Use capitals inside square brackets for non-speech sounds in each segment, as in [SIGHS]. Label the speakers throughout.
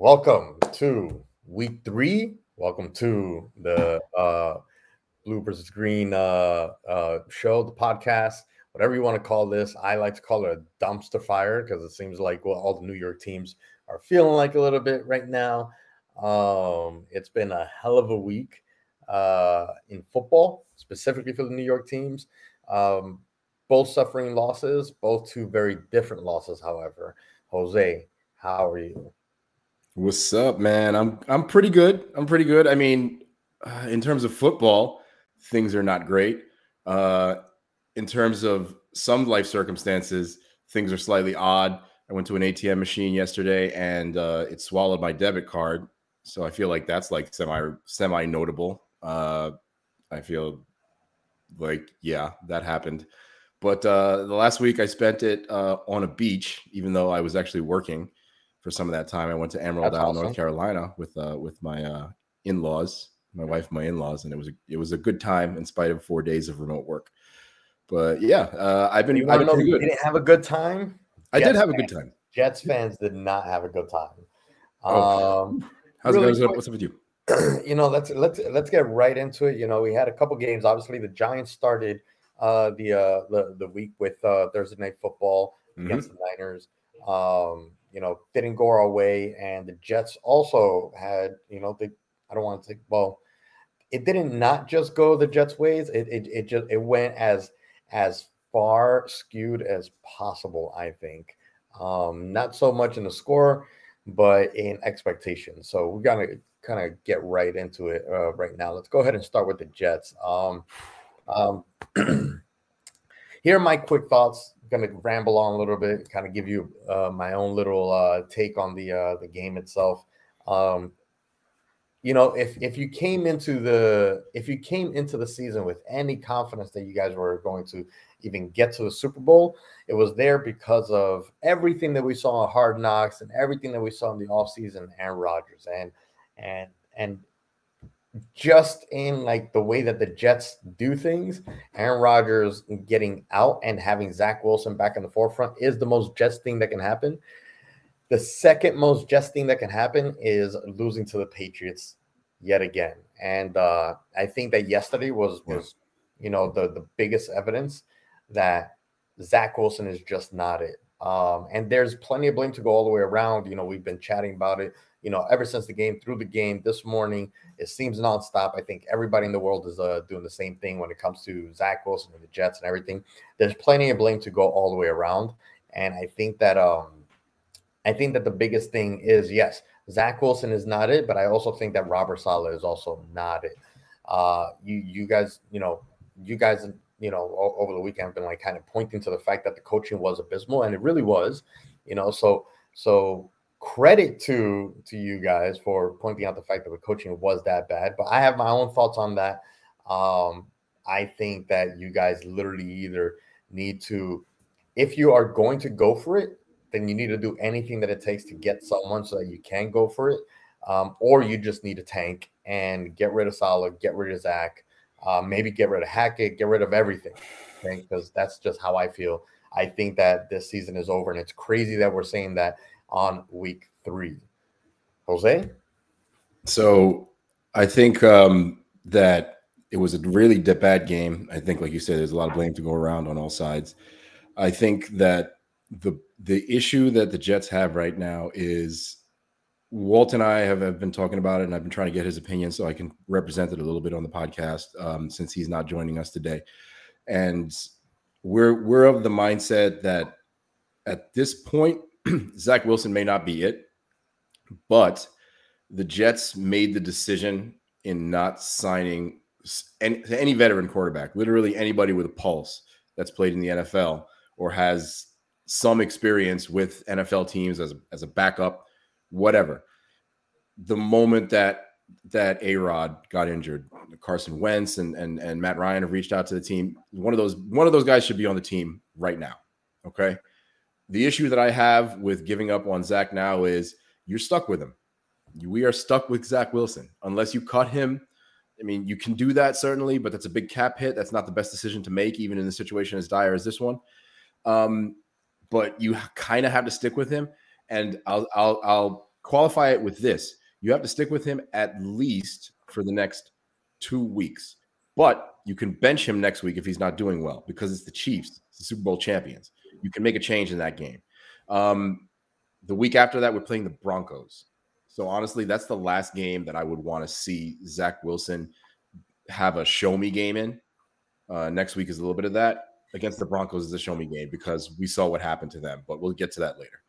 Speaker 1: Welcome to week three. Welcome to the uh, Blue versus Green uh, uh, show, the podcast, whatever you want to call this. I like to call it a dumpster fire because it seems like well, all the New York teams are feeling like a little bit right now. Um, it's been a hell of a week uh, in football, specifically for the New York teams. Um, both suffering losses, both two very different losses, however. Jose, how are you?
Speaker 2: What's up, man? I'm I'm pretty good. I'm pretty good. I mean, uh, in terms of football, things are not great. Uh, in terms of some life circumstances, things are slightly odd. I went to an ATM machine yesterday and uh, it swallowed my debit card, so I feel like that's like semi semi notable. Uh, I feel like yeah, that happened. But uh, the last week I spent it uh, on a beach, even though I was actually working for some of that time. I went to Emerald Isle, awesome. North Carolina, with uh, with my uh, in laws, my wife, my in laws, and it was a, it was a good time in spite of four days of remote work. But yeah, uh, I've been. You I've been
Speaker 1: pretty good. Didn't have a good time.
Speaker 2: I Jets did have a good time.
Speaker 1: Jets fans did not have a good time.
Speaker 2: Oh. Um, How's really it going? What's up with you? [CLEARS THROAT]
Speaker 1: you know, let's let's let's get right into it. You know, we had a couple games. Obviously, the Giants started uh, the uh, the the week with uh, Thursday night football mm-hmm. against the Niners. Um, you know, didn't go our way. And the Jets also had, you know, they, I don't want to say, well, it didn't not just go the Jets' ways. It, it, it just, it went as, as far skewed as possible, I think. Um, not so much in the score, but in expectation. So we got to kind of get right into it uh, right now. Let's go ahead and start with the Jets. Um, um, [CLEARS THROAT] here are my quick thoughts going to ramble on a little bit, kind of give you uh, my own little uh, take on the uh, the game itself. Um, you know, if if you came into the if you came into the season with any confidence that you guys were going to even get to the Super Bowl, it was there because of everything that we saw on Hard Knocks and everything that we saw in the offseason, and Rodgers and and and just in like the way that the Jets do things, Aaron Rodgers getting out and having Zach Wilson back in the forefront is the most Jets thing that can happen. The second most Jets thing that can happen is losing to the Patriots yet again. And uh, I think that yesterday was was you know the the biggest evidence that Zach Wilson is just not it. Um, and there's plenty of blame to go all the way around. You know, we've been chatting about it you know, ever since the game, through the game, this morning, it seems nonstop. I think everybody in the world is uh, doing the same thing when it comes to Zach Wilson and the Jets and everything. There's plenty of blame to go all the way around, and I think that um, I think that the biggest thing is yes, Zach Wilson is not it, but I also think that Robert Saleh is also not it. Uh, you you guys, you know, you guys, you know, over the weekend have been like kind of pointing to the fact that the coaching was abysmal, and it really was, you know. So so credit to to you guys for pointing out the fact that the coaching was that bad. But I have my own thoughts on that. Um, I think that you guys literally either need to, if you are going to go for it, then you need to do anything that it takes to get someone so that you can go for it. Um, or you just need to tank and get rid of Saleh, get rid of Zach, uh, maybe get rid of Hackett, get rid of everything. Because that's just how I feel. I think that this season is over, and it's crazy that we're saying that on week three. Jose?
Speaker 2: So I think um, that it was a really bad game. I think, like you said, there's a lot of blame to go around on all sides. I think that the the issue that the Jets have right now is Walt and I have, have been talking about it, and I've been trying to get his opinion so I can represent it a little bit on the podcast um, since he's not joining us today. And we're we're of the mindset that at this point [CLEARS THROAT] Zach Wilson may not be it, but the Jets made the decision in not signing any, any veteran quarterback, literally anybody with a pulse that's played in the NFL or has some experience with NFL teams as a, as a backup, whatever. The moment that that A Rod got injured, Carson Wentz and, and and Matt Ryan have reached out to the team. One of those one of those guys should be on the team right now. Okay, the issue that I have with giving up on Zach now is you're stuck with him. We are stuck with Zach Wilson unless you cut him. I mean, you can do that certainly, but that's a big cap hit. That's not the best decision to make, even in a situation as dire as this one. Um, but you kind of have to stick with him. And I'll I'll I'll qualify it with this: you have to stick with him at least for the next two weeks. But you can bench him next week if he's not doing well because it's the Chiefs, it's the Super Bowl champions. You can make a change in that game. Um, the week after that, we're playing the Broncos. So honestly, that's the last game that I would want to see Zach Wilson have a show me game in. Uh, next week is a little bit of that. Against the Broncos is a show me game because we saw what happened to them, but we'll get to that later.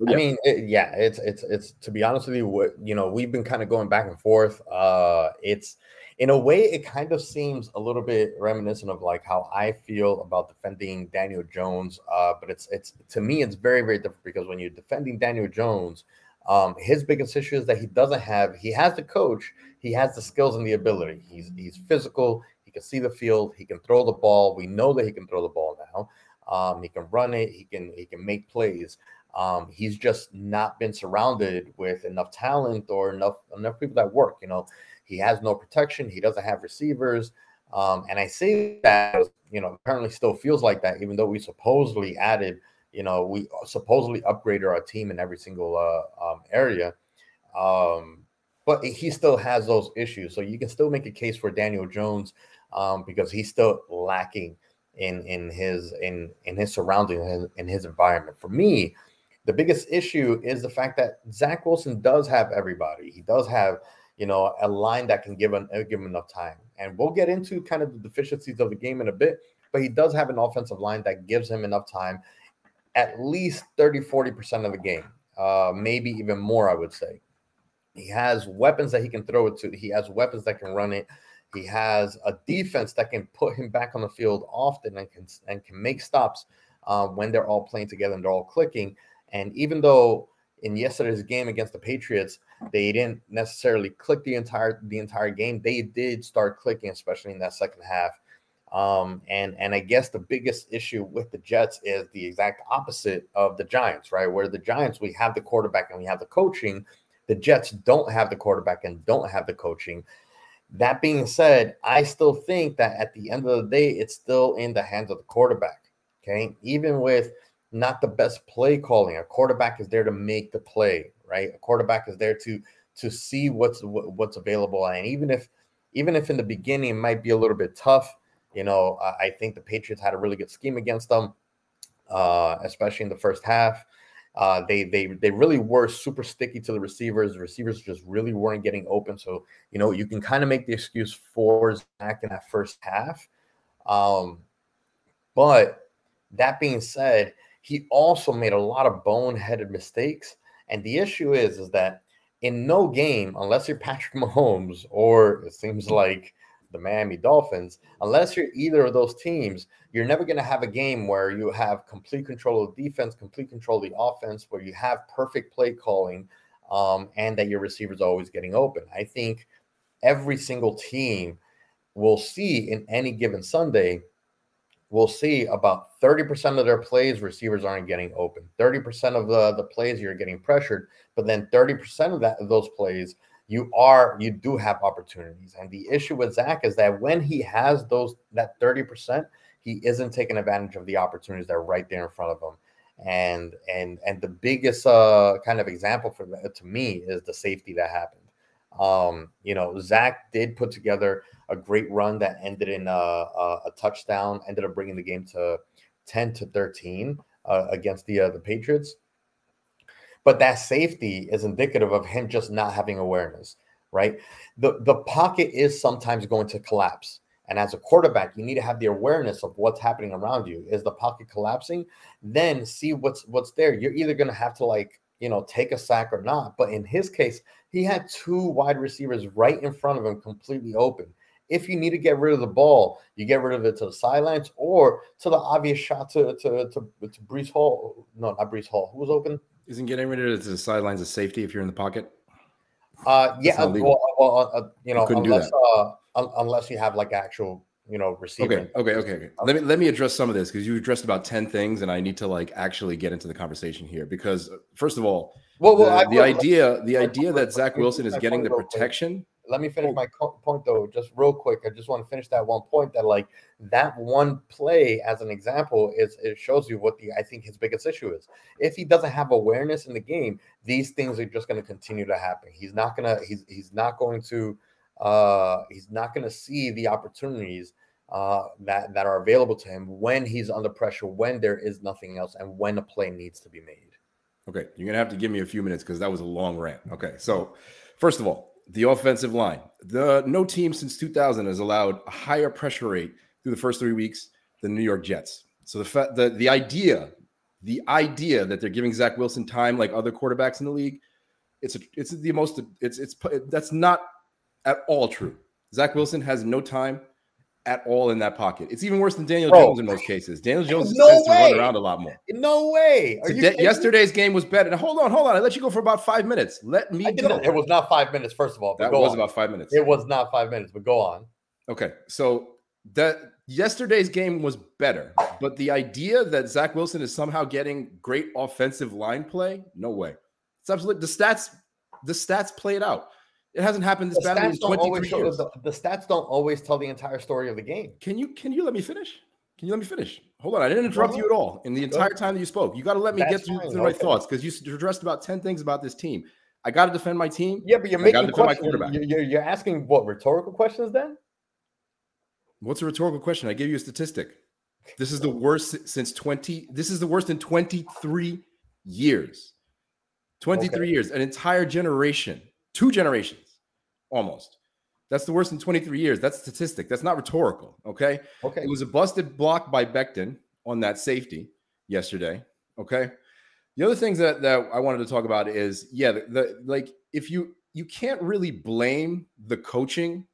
Speaker 1: Yeah. I mean, it, yeah, it's it's it's to be honest with you, what you know, we've been kind of going back and forth. Uh, it's in a way, it kind of seems a little bit reminiscent of like how I feel about defending Daniel Jones. Uh, but it's it's to me, it's very very different because when you're defending Daniel Jones, um, his biggest issue is that he doesn't have. He has the coach. He has the skills and the ability. He's he's physical. He can see the field. He can throw the ball. We know that he can throw the ball now. Um, he can run it. He can he can make plays. Um, he's just not been surrounded with enough talent or enough enough people that work. You know, he has no protection. He doesn't have receivers. Um, and I say that, you know, apparently still feels like that, even though we supposedly added, you know, we supposedly upgraded our team in every single uh, um, area. Um, but he still has those issues. So you can still make a case for Daniel Jones um, because he's still lacking in in his in in his surroundings in his environment. For me, the biggest issue is the fact that Zach Wilson does have everybody. He does have you know, a line that can give him uh, give him enough time. And we'll get into kind of the deficiencies of the game in a bit, but he does have an offensive line that gives him enough time, at least 30, 40% of the game, uh, maybe even more, I would say. He has weapons that he can throw it to. He has weapons that can run it. He has a defense that can put him back on the field often and can and can make stops uh, when they're all playing together and they're all clicking. And even though in yesterday's game against the Patriots, they didn't necessarily click the entire the entire game. They did start clicking, especially in that second half. Um, and and I guess the biggest issue with the Jets is the exact opposite of the Giants, right? Where the Giants we have the quarterback and we have the coaching. The Jets don't have the quarterback and don't have the coaching. That being said, I still think that at the end of the day, it's still in the hands of the quarterback. Okay, even with not the best play calling. A quarterback is there to make the play, right? A quarterback is there to to see what's what's available. And even if even if in the beginning it might be a little bit tough, you know, I think the Patriots had a really good scheme against them, uh, especially in the first half. Uh, they they they really were super sticky to the receivers. The receivers just really weren't getting open. So you know you can kind of make the excuse for Zach in that first half. Um, but that being said, he also made a lot of boneheaded mistakes. And the issue is, is that in no game, unless you're [LAUGHS] Patrick Mahomes or it seems like the Miami Dolphins, unless you're either of those teams, you're never going to have a game where you have complete control of defense, complete control of the offense, where you have perfect play calling, um, and that your receivers are always getting open. I think every single team will see in any given Sunday we'll see about 30% of their plays receivers aren't getting open. 30% of the, the plays you're getting pressured but then 30% of that of those plays you are you do have opportunities. And the issue with zach is that when he has those that 30% he isn't taking advantage of the opportunities that are right there in front of him. And and and the biggest uh kind of example for that to me is the safety that happened um you know zach did put together a great run that ended in a, a, a touchdown, ended up bringing the game to 10 to 13 uh, against the uh, the Patriots. But that safety is indicative of him just not having awareness, right? The the pocket is sometimes going to collapse. And as a quarterback, you need to have the awareness of what's happening around you. Is the pocket collapsing? Then see what's what's there. You're either going to have to like, you know, take a sack or not. But in his case, he had two wide receivers right in front of him completely open. If you need to get rid of the ball, you get rid of it to the sidelines or to the obvious shot to to to, to Breece Hall. No, not Breece Hall. Who was open?
Speaker 2: Isn't getting rid of it to the sidelines a safety if you're in the pocket?
Speaker 1: Uh, yeah. Uh, well, well uh, uh, you know, you unless uh, un- unless you have like actual you know receiver.
Speaker 2: Okay, okay, okay, okay. Let me let me address some of this because you addressed about ten things, and I need to like actually get into the conversation here because uh, first of all, well, well the, the idea the idea that Zach Wilson is getting the protection
Speaker 1: let me finish my co- point though, just real quick. I just want to finish that one point that like that one play as an example is it shows you what the I think his biggest issue is. If he doesn't have awareness in the game, these things are just going to continue to happen. He's not gonna he's he's not going to uh he's not going to see the opportunities uh that that are available to him when he's under pressure, when there is nothing else, and when a play needs to be made.
Speaker 2: Okay, you're gonna have to give me a few minutes because that was a long rant. Okay, so first of all, the offensive line. The no team since 2000 has allowed a higher pressure rate through the first three weeks than the New York Jets. So the fa- the the idea, the idea that they're giving Zach Wilson time like other quarterbacks in the league, it's a, it's the most it's it's that's not at all true. Zach Wilson has no time at all in that pocket. It's even worse than Daniel Bro. Jones in most cases. Daniel Jones no tends way. to run around a lot more.
Speaker 1: No way.
Speaker 2: Today, yesterday's game was better. Now, hold on, hold on. I let you go for about five minutes. Let me go.
Speaker 1: It was not five minutes, first of all.
Speaker 2: That was
Speaker 1: on.
Speaker 2: about five minutes.
Speaker 1: It was not five minutes, but go on.
Speaker 2: Okay. So that yesterday's game was better, but the idea that Zach Wilson is somehow getting great offensive line play, no way. It's absolutely the stats, the stats played out. It hasn't happened this badly in 23 years.
Speaker 1: The, the, stats don't always tell the entire story of the game.
Speaker 2: Can you can you let me finish? Can you let me finish? Hold on, I didn't interrupt you at all in the entire time that you spoke. You got to let me That's get through, through the right thoughts because you addressed about 10 things about this team. I got to defend my team.
Speaker 1: Yeah, but you're making questions. You're, you're asking what rhetorical questions then?
Speaker 2: What's a rhetorical question? I gave you a statistic. This is the worst since 20. This is the worst in 23 years. 23 okay. years, an entire generation, two generations almost. That's the worst in 23 years. That's statistic. That's not rhetorical. Okay.
Speaker 1: Okay.
Speaker 2: It was a busted block by Becton on that safety yesterday. Okay. The other things that, that I wanted to talk about is yeah, the, the like if you you can't really blame the coaching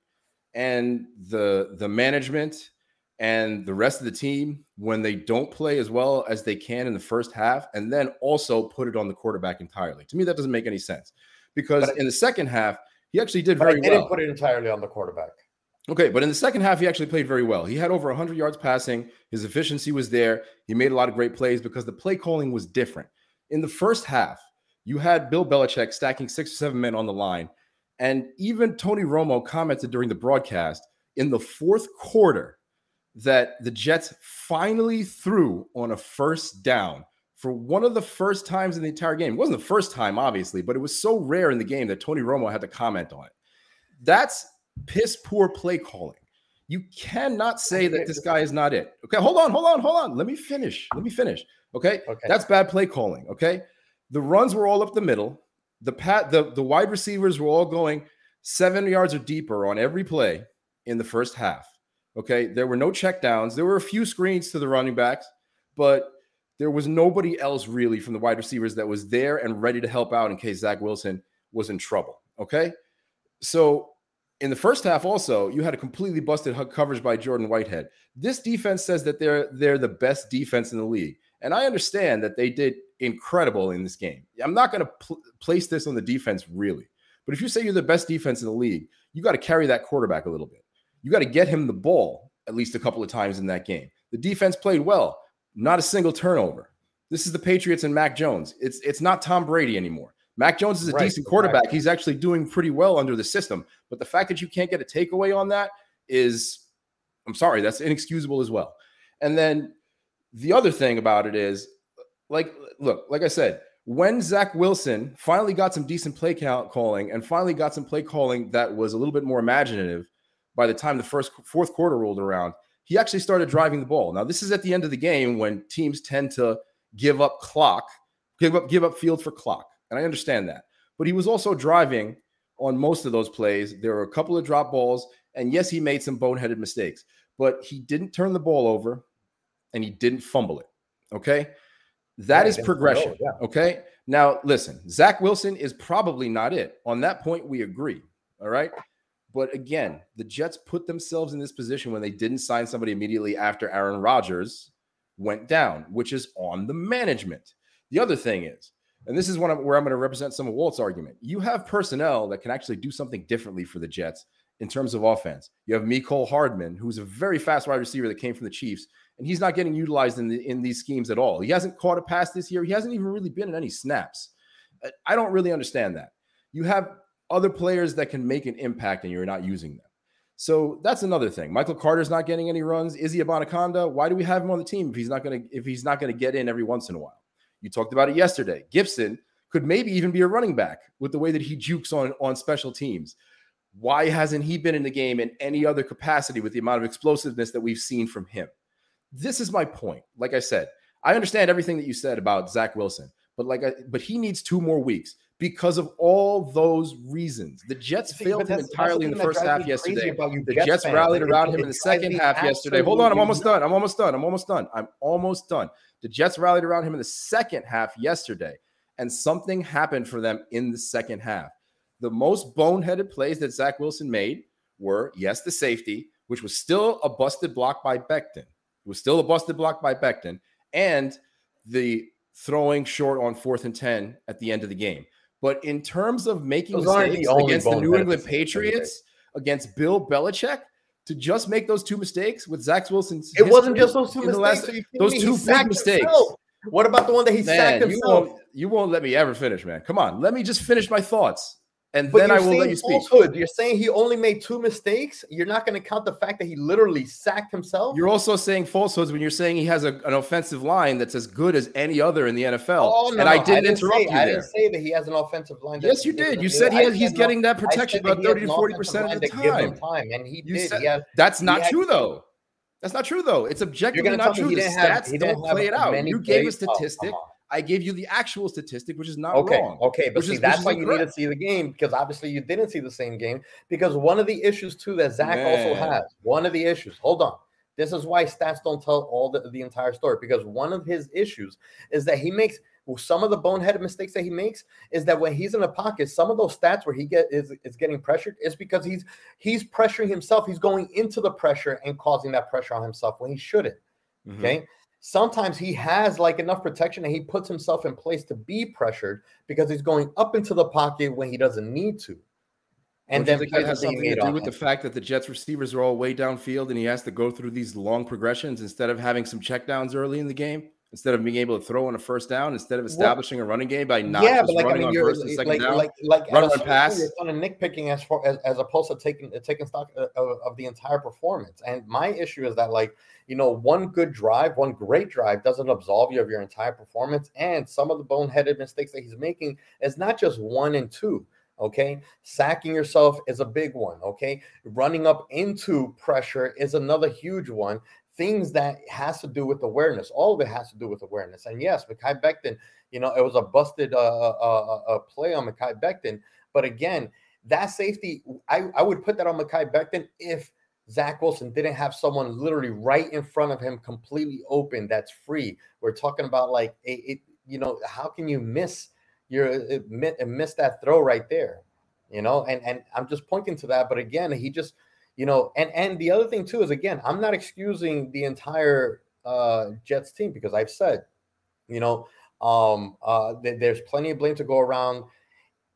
Speaker 2: and the the management and the rest of the team when they don't play as well as they can in the first half and then also put it on the quarterback entirely. To me that doesn't make any sense because but in the second half he actually did very
Speaker 1: well.
Speaker 2: They
Speaker 1: didn't put it entirely on the quarterback.
Speaker 2: Okay, but in the second half, he actually played very well. He had over 100 yards passing. His efficiency was there. He made a lot of great plays because the play calling was different. In the first half, you had Bill Belichick stacking six or seven men on the line. And even Tony Romo commented during the broadcast in the fourth quarter that the Jets finally threw on a first down for one of the first times in the entire game. It wasn't the first time, obviously, but it was so rare in the game that Tony Romo had to comment on it. That's piss poor play calling. You cannot say that this guy is not it. Okay, hold on, hold on, hold on. Let me finish. Let me finish. Okay,
Speaker 1: okay.
Speaker 2: that's bad play calling. Okay, the runs were all up the middle. The pat, the the wide receivers were all going seven yards or deeper on every play in the first half. Okay, there were no checkdowns. There were a few screens to the running backs, but there was nobody else really from the wide receivers that was there and ready to help out in case Zach Wilson was in trouble. Okay. So in the first half, also, you had a completely busted coverage by Jordan Whitehead. This defense says that they're they're the best defense in the league. And I understand that they did incredible in this game. I'm not going to pl- place this on the defense really. But if you say you're the best defense in the league, you got to carry that quarterback a little bit. You got to get him the ball at least a couple of times in that game. The defense played well. Not a single turnover. This is the Patriots and Mac Jones. It's it's not Tom Brady anymore. Mac Jones is a right, decent quarterback. Exactly. He's actually doing pretty well under the system. But the fact that you can't get a takeaway on that is, I'm sorry, that's inexcusable as well. And then the other thing about it is, like, look, like I said, when Zach Wilson finally got some decent play count calling and finally got some play calling that was a little bit more imaginative by the time the first fourth quarter rolled around, he actually started driving the ball. Now, this is at the end of the game when teams tend to give up clock, give up give up field for clock. And I understand that. But he was also driving on most of those plays. There were a couple of drop balls, and yes, he made some boneheaded mistakes, but he didn't turn the ball over and he didn't fumble it. Okay. that yeah, is progression. yeah. Okay. Now, listen, Zach Wilson is probably not it. On that point, we agree. All right. But again, the Jets put themselves in this position when they didn't sign somebody immediately after Aaron Rodgers went down, which is on the management. The other thing is, and this is where I'm going to represent some of Walt's argument. You have personnel that can actually do something differently for the Jets in terms of offense. You have Mecole Hardman, who's a very fast wide receiver that came from the Chiefs, and he's not getting utilized in the, in these schemes at all. He hasn't caught a pass this year. He hasn't even really been in any snaps. I don't really understand that. You have other players that can make an impact and you're not using them. So that's another thing. Michael Carter's not getting any runs. Izzy Abanikanda, why do we have him on the team if he's not going to if he's not going to get in every once in a while? You talked about it yesterday. Gipson could maybe even be a running back with the way that he jukes on on special teams. Why hasn't he been in the game in any other capacity with the amount of explosiveness that we've seen from him? This is my point. Like I said, I understand everything that you said about Zach Wilson, but like, I, but he needs two more weeks because of all those reasons. The Jets failed him entirely in the first half yesterday. The Jets, Jets rallied around him in the second half yesterday. Hold on, I'm almost done. I'm almost done. I'm almost done. I'm almost done. The Jets rallied around him in the second half yesterday, and something happened for them in the second half. The most boneheaded plays that Zach Wilson made were yes, the safety, which was still a busted block by Becton. It was still a busted block by Becton, and the throwing short on fourth and 10 at the end of the game. But in terms of making those mistakes the against the New England Patriots, against Bill Belichick, to just make those two mistakes with Zach Wilson.
Speaker 1: It wasn't just those two mistakes. Last,
Speaker 2: those two big mistakes. Himself.
Speaker 1: What about the one that he man, sacked himself?
Speaker 2: You won't, you won't let me ever finish, man. Come on, let me just finish my thoughts and but then I will let you speak. Falsehood.
Speaker 1: You're saying he only made two mistakes. You're not going to count the fact that he literally sacked himself.
Speaker 2: You're also saying falsehoods when you're saying he has a, an offensive line that's as good as any other in the NFL. Oh, no, and I didn't, I didn't interrupt
Speaker 1: say,
Speaker 2: you there. I
Speaker 1: didn't say that he has an offensive line.
Speaker 2: Yes, you did. You said he has, he's getting that protection about 30 to 40 percent of the time.
Speaker 1: time. And he
Speaker 2: you
Speaker 1: did.
Speaker 2: Said,
Speaker 1: he has,
Speaker 2: that's not true though. That's not true though. It's objectively not true. The stats don't play it out. You gave a oh, statistic. I gave you the actual statistic, which is not
Speaker 1: okay,
Speaker 2: wrong.
Speaker 1: Okay, but see, is, that's why you need to see the game because obviously you didn't see the same game. Because one of the issues too that Zach Man. also has, one of the issues. Hold on, this is why stats don't tell all the, the entire story. Because one of his issues is that he makes well, some of the boneheaded mistakes that he makes is that when he's in the pocket, some of those stats where he get is, is getting pressured is because he's he's pressuring himself. He's going into the pressure and causing that pressure on himself when he shouldn't. Mm-hmm. Okay sometimes he has like enough protection and he puts himself in place to be pressured because he's going up into the pocket when he doesn't need to.
Speaker 2: And Don't then it has something to do with him. the fact that the Jets receivers are all way downfield and he has to go through these long progressions instead of having some checkdowns early in the game? Instead of being able to throw on a first down, instead of establishing well, a running game by not yeah, but like, running I mean, on first and second
Speaker 1: like,
Speaker 2: down,
Speaker 1: like, like run on pass. You're kind of nitpicking as far as, as opposed to taking taking stock uh, of, of the entire performance. And my issue is that like you know, one good drive, one great drive doesn't absolve you of your entire performance. And some of the boneheaded mistakes that he's making is not just one and two. Okay. Sacking yourself is a big one. Okay. Running up into pressure is another huge one. Things that has to do with awareness. All of it has to do with awareness. And yes, Mekhi Becton, you know, it was a busted uh, uh, uh, uh play on Mekhi Becton. But again, that safety, I, I would put that on Mekhi Becton if Zach Wilson didn't have someone literally right in front of him, completely open, that's free. We're talking about like it, it you know, how can you miss your uh, miss that throw right there? You know, and and I'm just pointing to that. But again, he just, you know, and and the other thing too is again, I'm not excusing the entire uh Jets team because I've said, you know, um uh th- there's plenty of blame to go around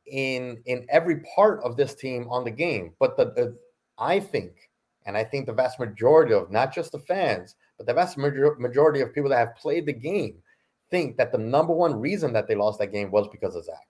Speaker 1: in in every part of this team on the game. But the, the I think and I think the vast majority of not just the fans, but the vast majority of people that have played the game think that the number one reason that they lost that game was because of Zach.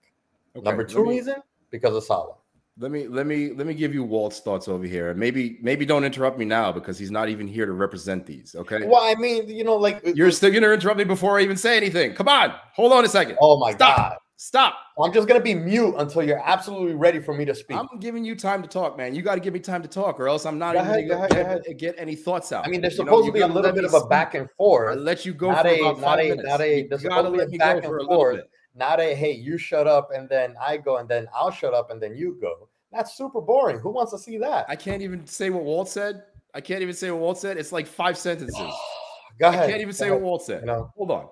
Speaker 1: Okay, number two me, reason because of Saleh.
Speaker 2: Let me let me let me give you Walt's thoughts over here. Maybe maybe don't interrupt me now because he's not even here to represent these. Okay.
Speaker 1: Well, I mean, you know, like uh,
Speaker 2: you're still gonna interrupt me before I even say anything. Come on, hold on a second.
Speaker 1: Oh my
Speaker 2: Stop.
Speaker 1: god.
Speaker 2: Stop.
Speaker 1: I'm just gonna be mute until you're absolutely ready for me to speak.
Speaker 2: I'm giving you time to talk, man. You got to give me time to talk, or else I'm not go even ahead, gonna get, any thoughts out.
Speaker 1: I mean, there's supposed know, to be a little bit of a back and forth.
Speaker 2: I'll let you go not for a, about five a, minutes. Not a,
Speaker 1: there's supposed to be a back and forth. Not a hey, you shut up and then I go and then I'll shut up and then you go. That's super boring. Who wants to see that?
Speaker 2: I can't even say what Walt said. I can't even say what Walt said. It's like five sentences. [SIGHS]
Speaker 1: go ahead.
Speaker 2: I can't even say what Walt said. No. Hold on.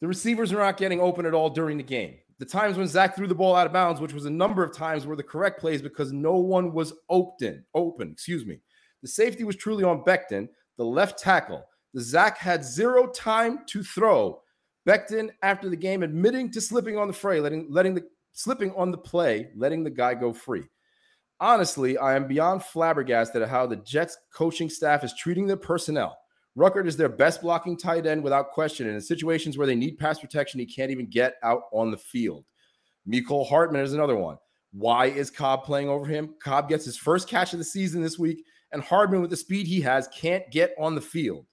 Speaker 2: The receivers are not getting open at all during the game. The times when Zach threw the ball out of bounds, which was a number of times, were the correct plays because no one was open. Open, excuse me. The safety was truly on Becton, the left tackle. The Zach had zero time to throw. Becton, after the game, admitting to slipping on the fray, letting letting the slipping on the play, letting the guy go free. Honestly, I am beyond flabbergasted at how the Jets coaching staff is treating their personnel. Ruckert is their best blocking tight end without question. And in situations where they need pass protection, he can't even get out on the field. Mecole Hardman is another one. Why is Cobb playing over him? Cobb gets his first catch of the season this week, and Hardman, with the speed he has, can't get on the field.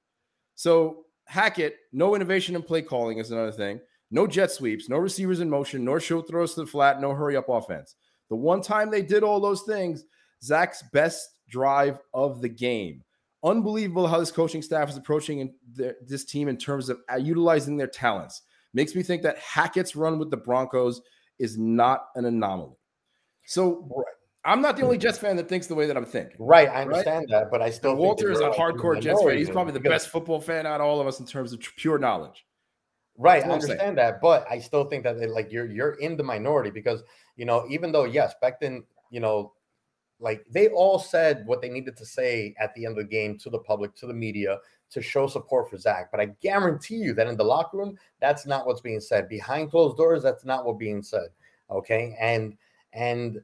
Speaker 2: So Hackett, no innovation in play calling is another thing. No jet sweeps, no receivers in motion, nor short throws to the flat, no hurry up offense. The one time they did all those things, Zach's best drive of the game. Unbelievable how this coaching staff is approaching this team in terms of uh, utilizing their talents. Makes me think that Hackett's run with the Broncos is not an anomaly. So. I'm not the only Jets fan that thinks the way that I'm thinking.
Speaker 1: Right, I understand right? that, but I still
Speaker 2: Walter is a hardcore Jets fan. He's probably the best football fan out of all of us in terms of pure knowledge.
Speaker 1: Right, I understand that, but I still think that like you're you're in the minority because you know even though yes, Becton, you know, like they all said what they needed to say at the end of the game to the public, to the media, to show support for Zach. But I guarantee you that in the locker room, that's not what's being said. Behind closed doors, that's not what being said. Okay, and and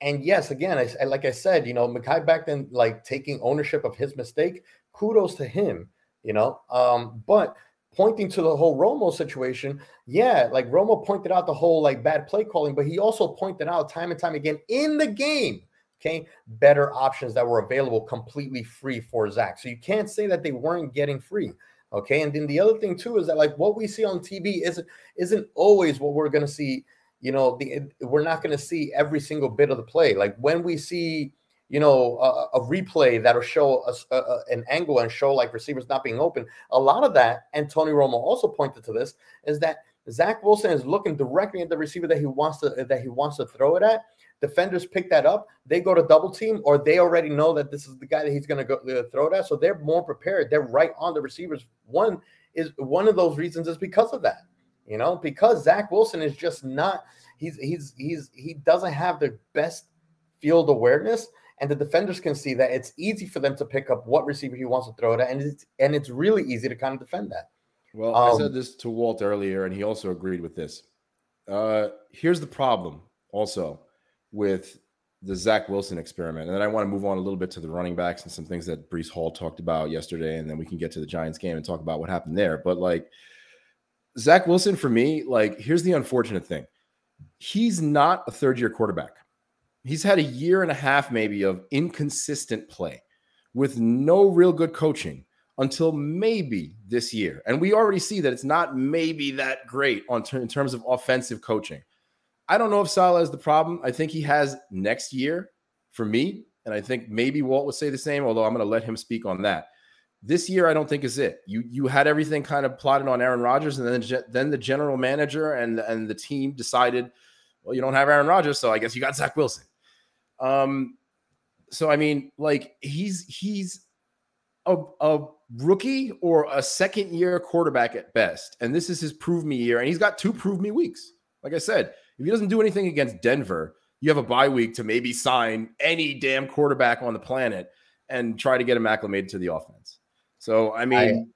Speaker 1: and yes, again, I, like I said, you know, Mekhi Becton, like taking ownership of his mistake. Kudos to him, you know. Um, but pointing to the whole Romo situation, yeah, like Romo pointed out the whole like bad play calling, but he also pointed out time and time again in the game, okay, better options that were available completely free for Zach. So you can't say that they weren't getting free. Okay. And then the other thing too is that like what we see on TV isn't isn't always what we're gonna see. You know, the we're not gonna see every single bit of the play. Like when we see you know, a, a replay that'll show us an angle and show like receivers not being open. A lot of that, and Tony Romo also pointed to this, is that Zach Wilson is looking directly at the receiver that he wants to that he wants to throw it at. Defenders pick that up. They go to double team, or they already know that this is the guy that he's going to go uh, throw it at. So they're more prepared. They're right on the receivers. One is one of those reasons is because of that. You know, because Zach Wilson is just not. He's he's he's he doesn't have the best field awareness and the defenders can see that it's easy for them to pick up what receiver he wants to throw it at, and it's and it's really easy to kind of defend that.
Speaker 2: Well, um, I said this to Walt earlier, and he also agreed with this. Uh, here's the problem, also, with the Zach Wilson experiment, and then I want to move on a little bit to the running backs and some things that Breece Hall talked about yesterday, and then we can get to the Giants game and talk about what happened there. But like Zach Wilson, for me, like here's the unfortunate thing: he's not a third year quarterback he's had a year and a half maybe of inconsistent play with no real good coaching until maybe this year. And we already see that it's not maybe that great on ter- in terms of offensive coaching. I don't know if Saleh is the problem. I think he has next year for me. And I think maybe Walt would say the same, although I'm going to let him speak on that. This year, I don't think is it. You you had everything kind of plotted on Aaron Rodgers, and then then the general manager and and the team decided, well, you don't have Aaron Rodgers, so I guess you got Zach Wilson. Um, so I mean, like he's he's a, a rookie or a second year quarterback at best, and this is his prove me year, and he's got two prove me weeks. Like I said, if he doesn't do anything against Denver, you have a bye week to maybe sign any damn quarterback on the planet and try to get him acclimated to the offense. So I mean. I,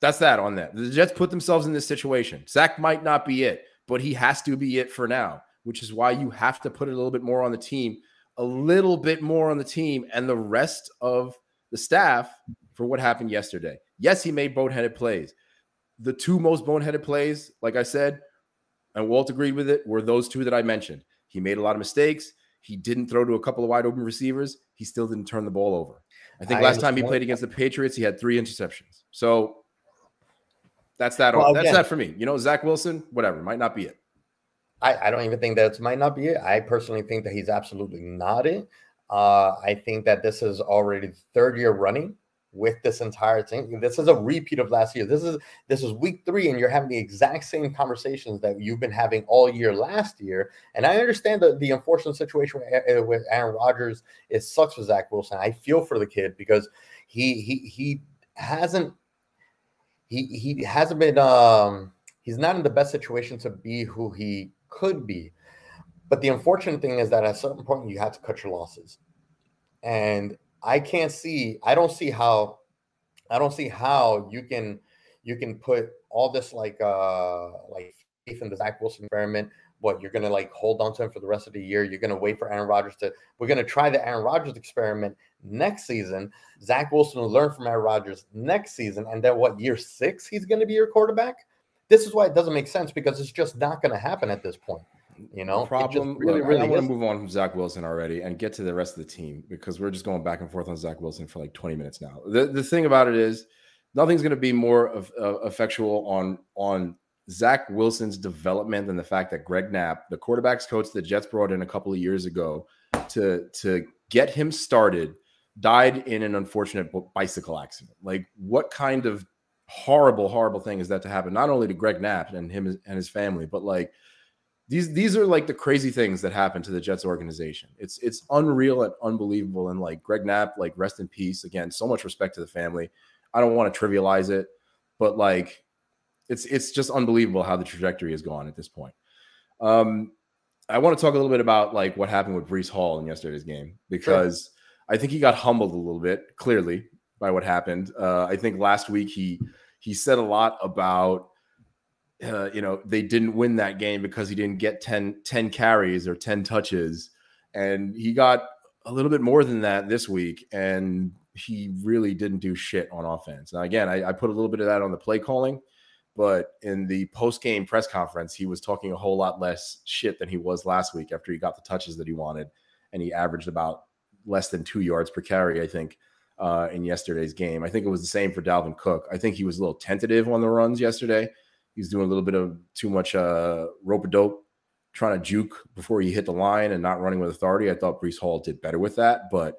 Speaker 2: that's that on that. The Jets put themselves in this situation. Zach might not be it, but he has to be it for now which is why you have to put a little bit more on the team, a little bit more on the team and the rest of the staff for what happened yesterday. Yes, he made boneheaded plays. The two most boneheaded plays, like I said, and Walt agreed with it, were those two that I mentioned. He made a lot of mistakes. He didn't throw to a couple of wide open receivers. He still didn't turn the ball over. I think I last time he played against the Patriots, he had three interceptions. So that's that. Well, that's that for me. You know, Zach Wilson, whatever, might not be it.
Speaker 1: I, I don't even think that might not be it. I personally think that he's absolutely not it. Uh, I think that this is already the third year running with this entire thing. This is a repeat of last year. This is this is week three, and you're having the exact same conversations that you've been having all year last year. And I understand the, the unfortunate situation with, with Aaron Rodgers. It sucks for Zach Wilson. I feel for the kid because he he he hasn't he he hasn't been um he's not in the best situation to be who he could be. But the unfortunate thing is that at a certain point you have to cut your losses. And I can't see, I don't see how, I don't see how you can you can put all this like uh like faith in the Zach Wilson experiment. What you're gonna like hold on to him for the rest of the year. You're gonna wait for Aaron Rodgers to. We're gonna try the Aaron Rodgers experiment next season. Zach Wilson will learn from Aaron Rodgers next season, and then what year six he's gonna be your quarterback. This is why it doesn't make sense because it's just not to happen at this point. You know,
Speaker 2: problem.
Speaker 1: really,
Speaker 2: look,
Speaker 1: really
Speaker 2: I want to move on from Zach Wilson already and get to the rest of the team because we're just going back and forth on Zach Wilson for like 20 minutes now. The the thing about it is, nothing's going to be more of, uh, effectual on on Zach Wilson's development than the fact that Greg Knapp, the quarterbacks coach the Jets brought in a couple of years ago to to get him started, died in an unfortunate bicycle accident. Like, what kind of horrible, horrible thing is that to happen? Not only to Greg Knapp and him and his family, but like these these are like the crazy things that happen to the Jets organization. It's it's unreal and unbelievable. And like Greg Knapp, like rest in peace. Again, so much respect to the family. I don't want to trivialize it, but like it's it's just unbelievable how the trajectory has gone at this point. Um, I want to talk a little bit about like what happened with Breece Hall in yesterday's game because I think he got humbled a little bit, clearly, by what happened. Uh, I think last week he he said a lot about uh, you know they didn't win that game because he didn't get 10, 10 carries or 10 touches. And he got a little bit more than that this week and he really didn't do shit on offense. Now again I, I put a little bit of that on the play calling but in the post-game press conference he was talking a whole lot less shit than he was last week after he got the touches that he wanted and he averaged about less than two yards per carry i think uh, in yesterday's game. I think it was the same for dalvin cook. I think he was a little tentative on the runs yesterday He's doing a little bit of too much uh, rope a dope, trying to juke before he hit the line and not running with authority. I thought Breece Hall did better with that, but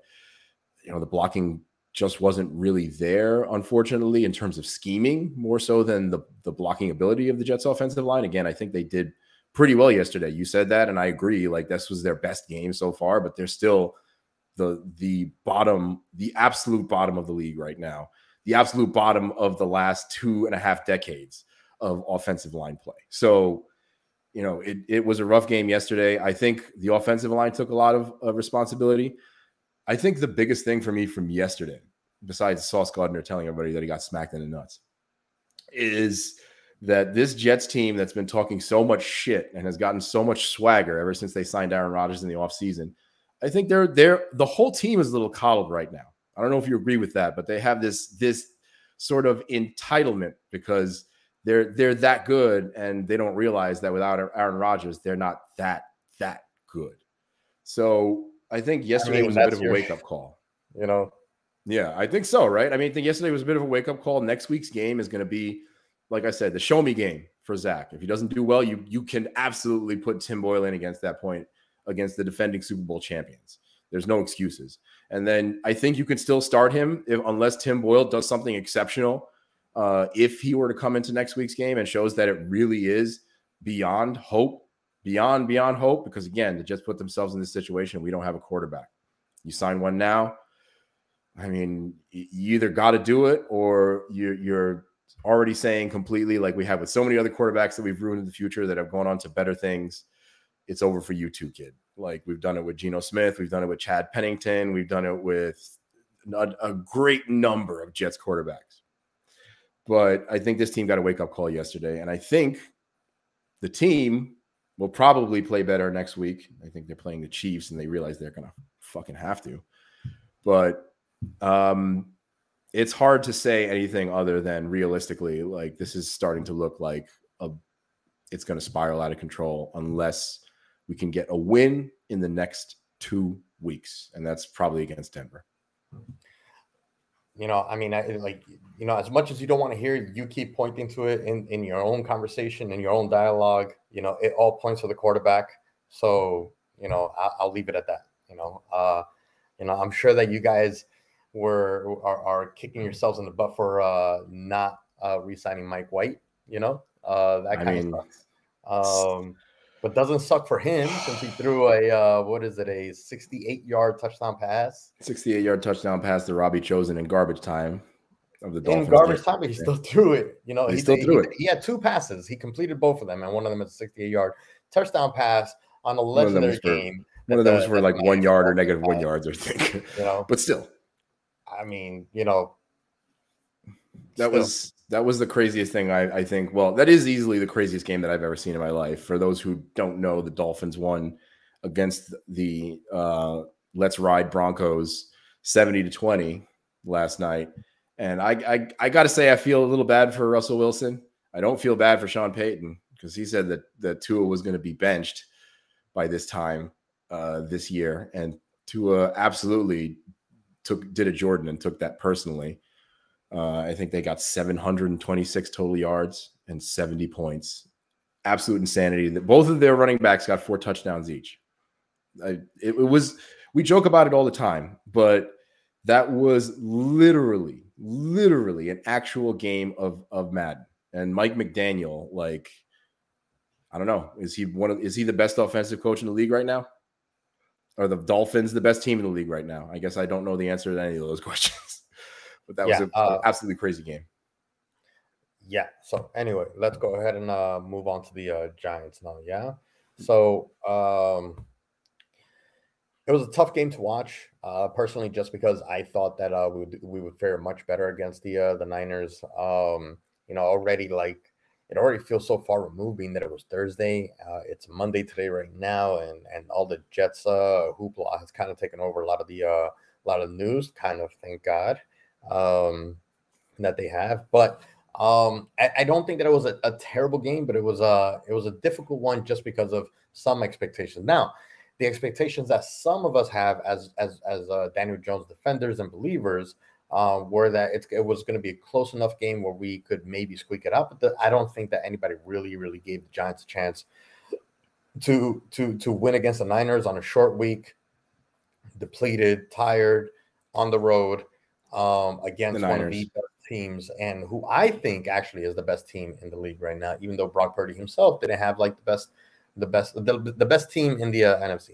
Speaker 2: you know the blocking just wasn't really there, unfortunately, in terms of scheming, more so than the the blocking ability of the Jets offensive line. Again, I think they did pretty well yesterday. You said that, and I agree. Like this was their best game so far, but they're still the the bottom, the absolute bottom of the league right now, the absolute bottom of the last two and a half decades of offensive line play. So, you know, it, it was a rough game yesterday. I think the offensive line took a lot of, of responsibility. I think the biggest thing for me from yesterday, besides Sauce Gardner telling everybody that he got smacked in the nuts, is that this Jets team that's been talking so much shit and has gotten so much swagger ever since they signed Aaron Rodgers in the offseason, I think they're they're the whole team is a little coddled right now. I don't know if you agree with that, but they have this this sort of entitlement because they're they're that good and they don't realize that without Aaron Rodgers, they're not that that good. So I think yesterday I mean, was a bit of a wake up call.
Speaker 1: You know,
Speaker 2: yeah, I think so, right? I mean, I think yesterday was a bit of a wake up call. Next week's game is going to be, like I said, the show me game for Zach. If he doesn't do well, you you can absolutely put Tim Boyle in against that point against the defending Super Bowl champions. There's no excuses. And then I think you can still start him if unless Tim Boyle does something exceptional uh, if he were to come into next week's game and shows that it really is beyond hope, beyond beyond hope, because again, they just put themselves in this situation. We don't have a quarterback. You sign one now. I mean, you either got to do it or you're, you're already saying completely like we have with so many other quarterbacks that we've ruined in the future that have gone on to better things. It's over for you too, kid. Like we've done it with Geno Smith, we've done it with Chad Pennington, we've done it with a, a great number of Jets quarterbacks. But I think this team got a wake up call yesterday. And I think the team will probably play better next week. I think they're playing the Chiefs and they realize they're going to fucking have to. But um, it's hard to say anything other than realistically, like this is starting to look like a it's going to spiral out of control unless we can get a win in the next two weeks. And that's probably against Denver.
Speaker 1: You know, I mean, I, like, you know, as much as you don't want to hear, you keep pointing to it in, in your own conversation, in your own dialogue. You know, it all points to the quarterback. So, you know, I, will leave it at that. You know, uh, you know, I'm sure that you guys were are, are kicking yourselves in the butt for uh, not uh, re-signing Mike White. You know, uh, that kind I mean, of stuff. Um, but doesn't suck for him since he threw a uh, what is it a 68 yard touchdown pass
Speaker 2: 68 yard touchdown pass to robbie chosen in garbage time of the
Speaker 1: Dolphins. In garbage time, but he still threw it. You know,
Speaker 2: he, he still threw
Speaker 1: he,
Speaker 2: it.
Speaker 1: He had two passes. He completed both of them, and one of them is a 68 yard touchdown pass on a legendary
Speaker 2: one
Speaker 1: game.
Speaker 2: One of them was for like one yard or negative one yards, I think.
Speaker 1: You know,
Speaker 2: but still,
Speaker 1: I mean, you know,
Speaker 2: that still. was that was the craziest thing I, I think. Well, that is easily the craziest game that I've ever seen in my life. For those who don't know, the Dolphins won against the uh, Let's Ride Broncos 70 to 20 last night. And I, I, I got to say, I feel a little bad for Russell Wilson. I don't feel bad for Sean Payton because he said that that Tua was going to be benched by this time uh, this year, and Tua absolutely took did a Jordan and took that personally. Uh, I think they got 726 total yards and 70 points. Absolute insanity. That both of their running backs got four touchdowns each. I, it, it was we joke about it all the time, but that was literally, literally an actual game of of Madden. And Mike McDaniel, like, I don't know, is he one of is he the best offensive coach in the league right now? Are the Dolphins the best team in the league right now? I guess I don't know the answer to any of those [LAUGHS] questions. But that yeah, was an uh, absolutely crazy game.
Speaker 1: Yeah. So anyway, let's go ahead and uh, move on to the uh, Giants now. Yeah. So um, it was a tough game to watch, uh, personally, just because I thought that uh, we would we would fare much better against the uh, the Niners. Um, you know, already like it already feels so far removed, being that it was Thursday. Uh, it's Monday today, right now, and and all the Jets uh, hoopla has kind of taken over a lot of the uh, a lot of news. Kind of, thank God, um, that they have, but. Um, I, I, don't think that it was a, a, terrible game, but it was a it was a difficult one just because of some expectations. Now, the expectations that some of us have as as as uh, Daniel Jones defenders and believers uh, were that it was going to be a close enough game where we could maybe squeak it out. But the, I don't think that anybody really really gave the Giants a chance to to to win against the Niners on a short week, depleted, tired, on the road um, against one of the best teams and who I think actually is the best team in the league right now, even though Brock Purdy himself didn't have like the best, the best, the, the best team in the uh, NFC.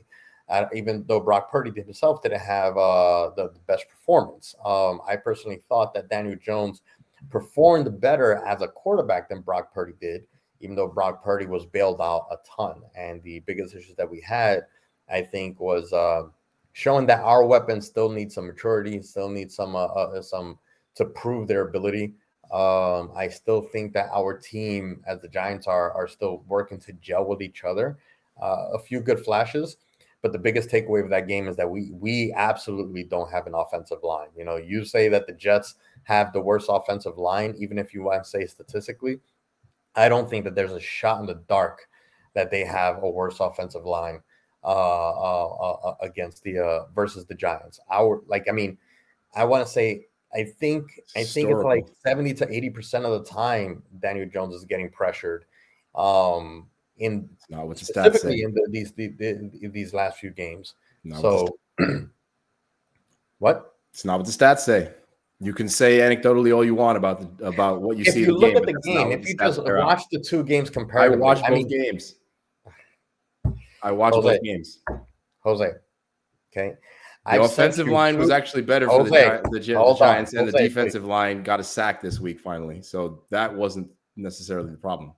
Speaker 1: Uh, even though Brock Purdy himself didn't have uh, the, the, best performance. Um, I personally thought that Daniel Jones performed better as a quarterback than Brock Purdy did, even though Brock Purdy was bailed out a ton. And the biggest issues that we had, I think, was uh, showing that our weapons still need some maturity, still need some uh, uh, some to prove their ability. Um, I still think that our team, as the Giants are, are still working to gel with each other. Uh, a few good flashes, but the biggest takeaway of that game is that we we absolutely don't have an offensive line. You know, you say that the Jets have the worst offensive line, even if you want to say statistically. I don't think that there's a shot in the dark that they have a worse offensive line uh, uh, uh, uh against the uh, versus the Giants. Our like, I mean, I want to say I think I think it's like 70 to 80 percent of the time Daniel Jones is getting pressured. Um in it's not what specifically in the, these the, the, these last few games. Not so what, [CLEARS THROAT] what?
Speaker 2: It's not what the stats say. You can say anecdotally all you want about the, about what you
Speaker 1: if
Speaker 2: see.
Speaker 1: If you look game, at the game, if you just watch the two games comparatively,
Speaker 2: I watched both I mean, games. I watched Jose, both games.
Speaker 1: Jose, okay.
Speaker 2: The I've offensive line was actually better for the, the, the Giants, and the defensive line got a sack this week finally. So that wasn't necessarily the problem.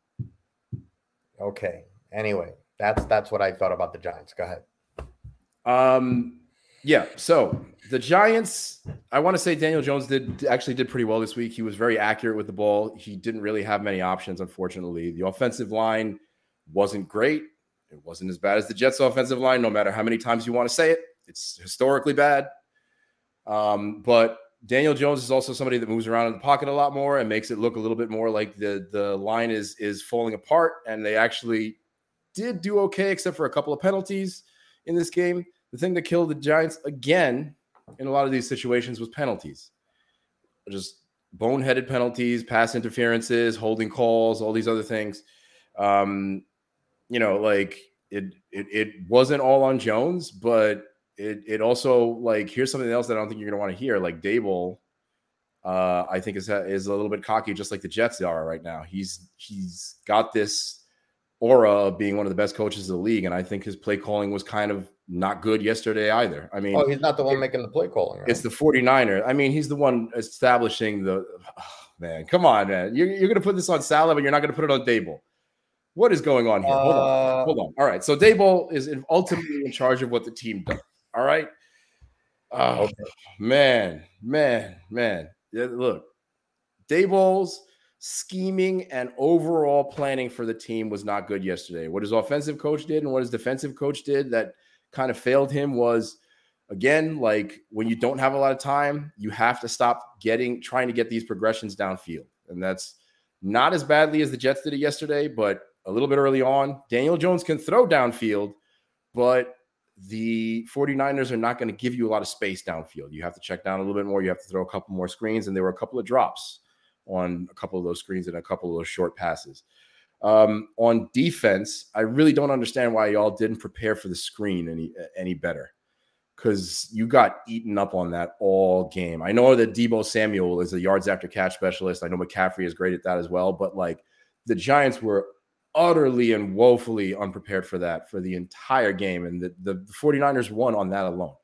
Speaker 1: Okay. Anyway, that's that's what I thought about the Giants. Go ahead.
Speaker 2: Um. Yeah. So the Giants, I want to say Daniel Jones did actually did pretty well this week. He was very accurate with the ball. He didn't really have many options, unfortunately. The offensive line wasn't great. It wasn't as bad as the Jets' offensive line, no matter how many times you want to say it. It's historically bad. Um, but Daniel Jones is also somebody that moves around in the pocket a lot more and makes it look a little bit more like the the line is is falling apart. And they actually did do okay, except for a couple of penalties in this game. The thing that killed the Giants again in a lot of these situations was penalties, just boneheaded penalties, pass interferences, holding calls, all these other things. Um, you know, like it, it, it wasn't all on Jones, but it it also like here's something else that I don't think you're gonna want to hear. Like Daboll, uh, I think is is a little bit cocky, just like the Jets are right now. He's he's got this aura of being one of the best coaches of the league, and I think his play calling was kind of not good yesterday either. I mean,
Speaker 1: oh, he's not the one it, making the play calling.
Speaker 2: Right? It's the 49er. I mean, he's the one establishing the. Oh, [SIGHS] man, come on, man. You're, you're going to put this on Saleh, but you're not going to put it on Daboll. What is going on here? Hold on. Uh, Hold on. All right. So Daboll is ultimately in charge of what the team does. All right. Oh, man, man, man. Yeah, look, Daboll's scheming and overall planning for the team was not good yesterday. What his offensive coach did and what his defensive coach did that kind of failed him was again like when you don't have a lot of time, you have to stop getting trying to get these progressions downfield. And that's not as badly as the Jets did it yesterday, but a little bit early on. Daniel Jones can throw downfield, but the 49ers are not going to give you a lot of space downfield. You have to check down a little bit more. You have to throw a couple more screens, and there were a couple of drops on a couple of those screens and a couple of those short passes. Um, on defense, I really don't understand why y'all didn't prepare for the screen any any better because you got eaten up on that all game. I know that Deebo Samuel is a yards after catch specialist. I know McCaffrey is great at that as well, but like the Giants were utterly and woefully unprepared for that for the entire game. And the, the, the 49ers won on that alone.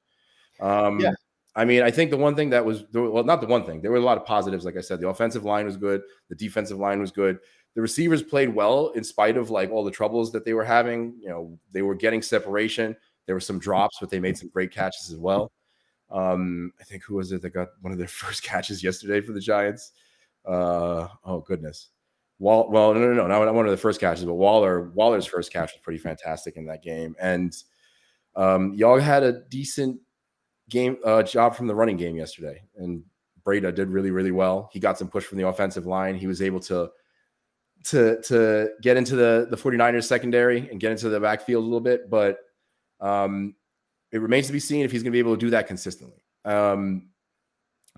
Speaker 2: Um, yeah. I mean, I think the one thing that was, well, not the one thing, there were a lot of positives. Like I said, the offensive line was good, the defensive line was good. The receivers played well in spite of like all the troubles that they were having. You know, they were getting separation. There were some drops, but they made some great catches as well. Um, I think who was it that got one of their [LAUGHS] first catches yesterday for the Giants? Uh, oh goodness, Wall, well, no, no, no, not one of the first catches, but Waller, Waller's first catch was pretty fantastic in that game, and um, y'all had a decent game uh, job from the running game yesterday, and Breida did really, really well. He got some push from the offensive line. He was able to to to get into the the 49ers secondary and get into the backfield a little bit, but um, it remains to be seen if he's going to be able to do that consistently. Um,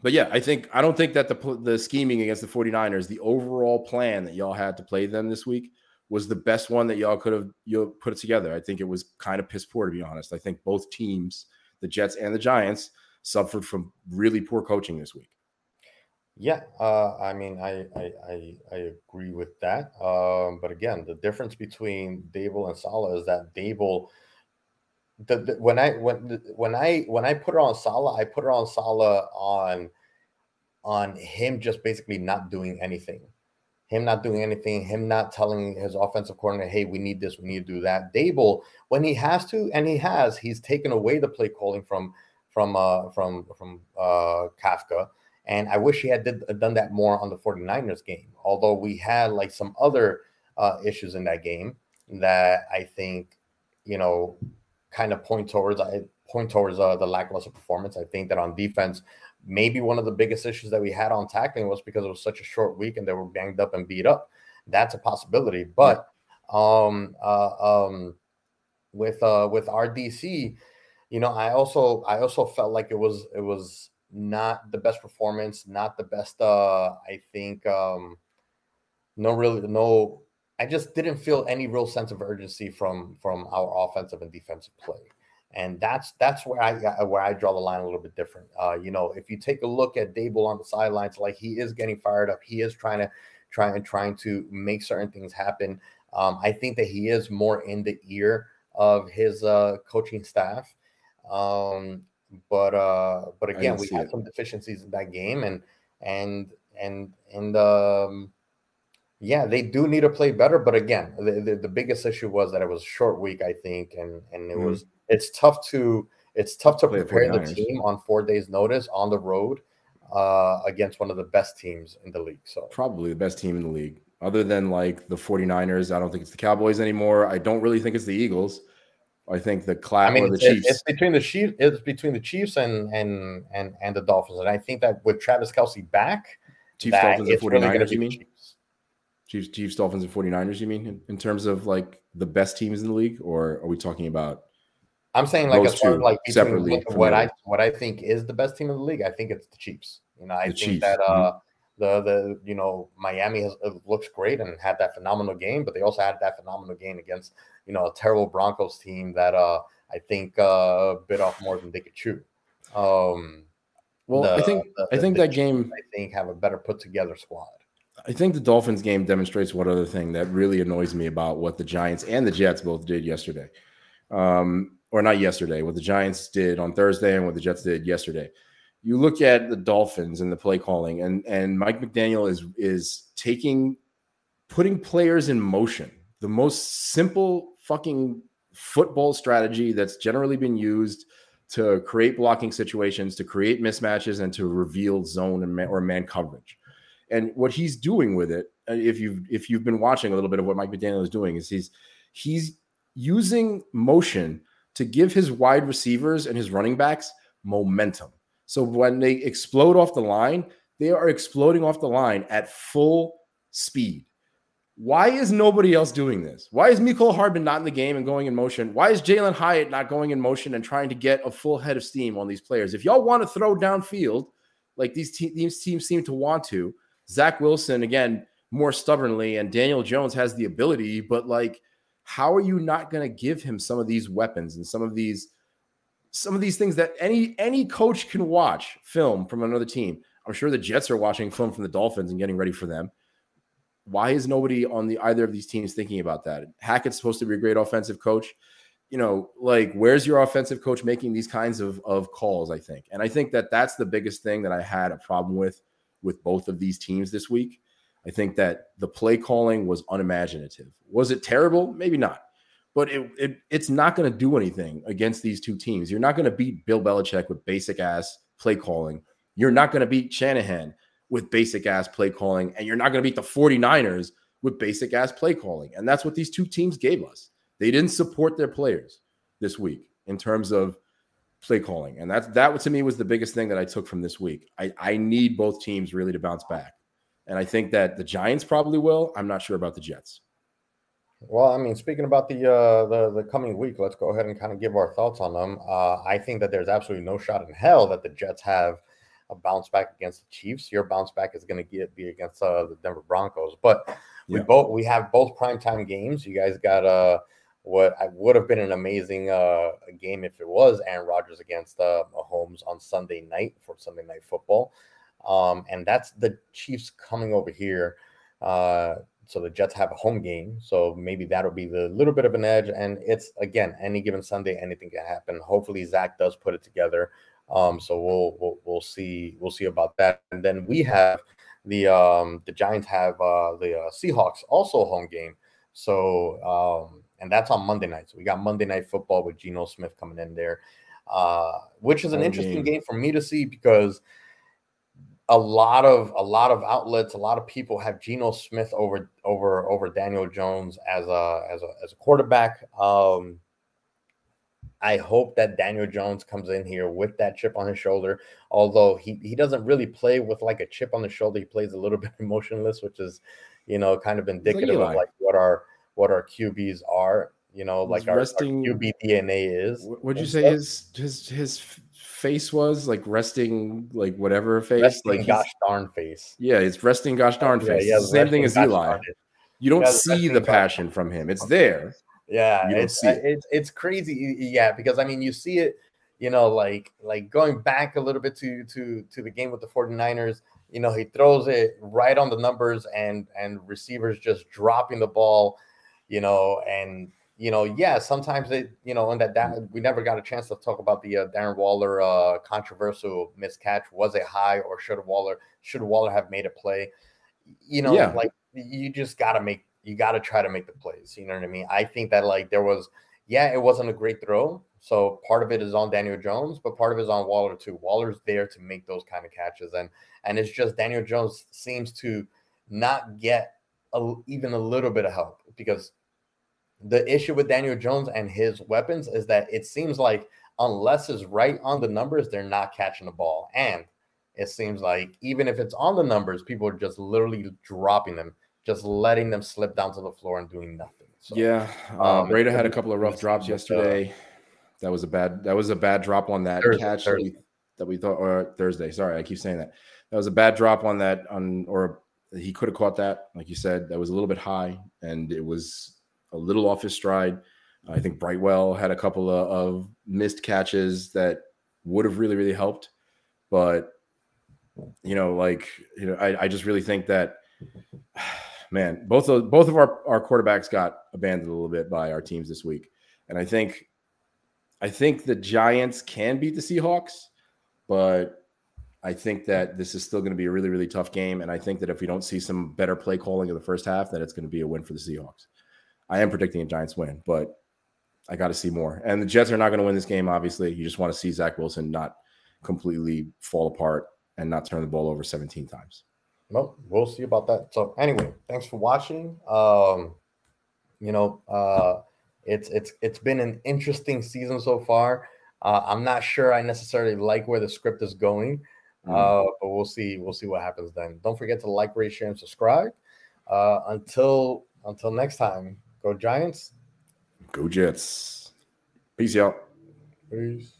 Speaker 2: but yeah, I think I don't think that the the scheming against the 49ers, the overall plan that y'all had to play them this week was the best one that y'all could have you put together. I think it was kind of piss poor to be honest. I think both teams, the Jets and the Giants, suffered from really poor coaching this week.
Speaker 1: Yeah, uh, I mean, I, I, I I agree with that. Um, but again, the difference between Daboll and Saleh is that Daboll the, when I when when I when I put her on Saleh, I put her on Saleh on on him just basically not doing anything. Him not doing anything, him not telling his offensive coordinator, hey, we need this, we need to do that. Daboll, when he has to, and he has, he's taken away the play calling from from uh from from uh Kafka. And I wish he had did, done that more on the 49ers game. Although we had like some other uh issues in that game that I think, you know, kind of point towards I point towards uh, the lackluster performance. I think that on defense, maybe one of the biggest issues that we had on tackling was because it was such a short week and they were banged up and beat up. That's a possibility, but um, uh, um, with uh, with RDC, you know, I also I also felt like it was it was not the best performance, not the best. Uh, I think um, no really no I just didn't feel any real sense of urgency from from our offensive and defensive play, and that's that's where I where I draw the line a little bit different. Uh, you know, if you take a look at Daboll on the sidelines, like he is getting fired up, he is trying to try and trying to make certain things happen. Um, I think that he is more in the ear of his uh, coaching staff. Um, but uh, but again, we had it. some deficiencies in that game, and and and and um, yeah, they do need to play better. But again, the, the, the biggest issue was that it was a short week, I think, and and it mm-hmm. was it's tough to it's tough to play prepare the team on four days' notice on the road uh, against one of the best teams in the league. So
Speaker 2: probably the best team in the league, other than like the 49ers. I don't think it's the Cowboys anymore. I don't really think it's the Eagles. I think the class I mean, the Chiefs.
Speaker 1: It's between the Chiefs. It's between the Chiefs and and and and the Dolphins. And I think that with Travis Kelce back,
Speaker 2: Chiefs, Dolphins, and 49ers. Really you mean? Chiefs, Chiefs, Dolphins, and 49ers, you mean, in, in, terms of like the best teams in the league? Or are we talking about
Speaker 1: I'm saying like as far as like separately what I what I think is the best team in the league, I think it's the Chiefs. You know, I the think Chiefs. that mm-hmm. uh mm-hmm. the the you know Miami has looks great and had that phenomenal game, but they also had that phenomenal game against you know a terrible Broncos team that uh I think uh bit off more than they could chew. Um
Speaker 2: well, the, I think the, I think that game
Speaker 1: I think have a better put together squad.
Speaker 2: I think the Dolphins game demonstrates one other thing that really annoys me about what the Giants and the Jets both did yesterday. Um, or not yesterday, what the Giants did on Thursday and what the Jets did yesterday. You look at the Dolphins and the play calling, and and Mike McDaniel is is taking putting players in motion. The most simple fucking football strategy that's generally been used to create blocking situations, to create mismatches, and to reveal zone and man, or man coverage. And what he's doing with it, uh, if you've if you've been watching a little bit of what Mike McDaniel is doing, is he's he's using motion to give his wide receivers and his running backs momentum. So when they explode off the line, they are exploding off the line at full speed. Why is nobody else doing this? Why is Mecole Hardman not in the game and going in motion? Why is Jalin Hyatt not going in motion and trying to get a full head of steam on these players? If y'all want to throw downfield, like these, te- these teams seem to want to, Zach Wilson, again, more stubbornly, and Daniel Jones has the ability, but like, how are you not going to give him some of these weapons and some of these some of these things that any any coach can watch film from another team? I'm sure the Jets are watching film from the Dolphins and getting ready for them. Why is nobody on the either of these teams thinking about that? Hackett's supposed to be a great offensive coach. You know, like where's your offensive coach making these kinds of of calls? I think, and I think that that's the biggest thing that I had a problem with with both of these teams this week I think that the play calling was unimaginative. Was it terrible? Maybe not. But it, it it's not going to do anything against these two teams. You're not going to beat Bill Belichick with basic ass play calling. You're not going to beat Shanahan with basic ass play calling. And you're not going to beat the 49ers with basic ass play calling. And that's what these two teams gave us. They didn't support their players this week in terms of play calling. And that that to me was the biggest thing that I took from this week. I, I need both teams really to bounce back. And I think that the Giants probably will. I'm not sure about the Jets.
Speaker 1: Well, I mean, speaking about the uh, the the coming week, let's go ahead and kind of give our thoughts on them. Uh, I think that there's absolutely no shot in hell that the Jets have a bounce back against the Chiefs. Your bounce back is going to get be against uh, the Denver Broncos. But we both we have both primetime games. You guys got uh what I would have been an amazing uh game if it was Aaron Rodgers against uh Mahomes on Sunday night for Sunday night football. Um, and that's the Chiefs coming over here. Uh, so the Jets have a home game. So maybe that'll be the little bit of an edge. And it's again, any given Sunday, anything can happen. Hopefully Zach does put it together. Um, so we'll, we'll we'll see we'll see about that. And then we have the um the Giants have uh the uh, Seahawks also home game. So um and that's on Monday night. So we got Monday night football with Geno Smith coming in there. Uh, which is an home interesting game. game for me to see because a lot of a lot of outlets, a lot of people have Geno Smith over over over Daniel Jones as a as a as a quarterback. Um, I hope that Daniel Jones comes in here with that chip on his shoulder. Although he he doesn't really play with like a chip on the shoulder, he plays a little [LAUGHS] bit emotionless, which is you know kind of indicative like of like what our what our QBs are. You know, like our, resting, our QB DNA is.
Speaker 2: What'd you say his his his face was, like resting, like whatever face, resting
Speaker 1: like gosh darn face.
Speaker 2: Yeah, it's resting gosh darn face. Yeah, yeah same thing as Eli. You don't yeah, see the passion from him. It's there.
Speaker 1: Yeah, it's, it. it's it's crazy. Yeah, because I mean, you see it. You know, like like going back a little bit to to to the game with the 49ers. You know, he throws it right on the numbers, and and receivers just dropping the ball. You know, and you know, yeah, sometimes they, you know, and that, that we never got a chance to talk about the uh, Darren Waller uh, controversial miscatch. Was it high or should Waller should Waller have made a play? You know, yeah. like you just got to make you got to try to make the plays. You know what I mean? I think that like there was, yeah, it wasn't a great throw. So part of it is on Daniel Jones, but part of it is on Waller too. Waller's there to make those kind of catches, and and it's just Daniel Jones seems to not get a, even a little bit of help because the issue with Daniel Jones and his weapons is that it seems like unless it's right on the numbers, they're not catching the ball. And it seems like even if it's on the numbers, people are just literally dropping them, just letting them slip down to the floor and doing nothing.
Speaker 2: So, yeah, uh, um, Rada had a couple of rough drops yesterday. that was a bad. That was a bad drop on that Thursday, catch Thursday. That, we, that we thought. Or Thursday. Sorry, I keep saying that. That was a bad drop on that. On or he could have caught that, like you said. That was a little bit high, and it was a little off his stride. I think Brightwell had a couple of, of missed catches that would have really, really helped. But, you know, like, you know, I, I just really think that, [SIGHS] man, both of both of our, our quarterbacks got abandoned a little bit by our teams this week. And I think I think the Giants can beat the Seahawks, but I think that this is still going to be a really, really tough game. And I think that if we don't see some better play calling in the first half, that it's going to be a win for the Seahawks. I am predicting a Giants win, but I got to see more. And the Jets are not going to win this game, obviously. You just want to see Zach Wilson not completely fall apart and not turn the ball over 17 times.
Speaker 1: Well, we'll see about that. So anyway, thanks for watching. Um, you know, uh, it's it's it's been an interesting season so far. Uh, I'm not sure I necessarily like where the script is going, mm. uh, but we'll see. We'll see what happens then. Don't forget to like, rate, share, and subscribe. Uh, until Until next time, go Giants.
Speaker 2: Go Jets. Peace out.
Speaker 1: Peace.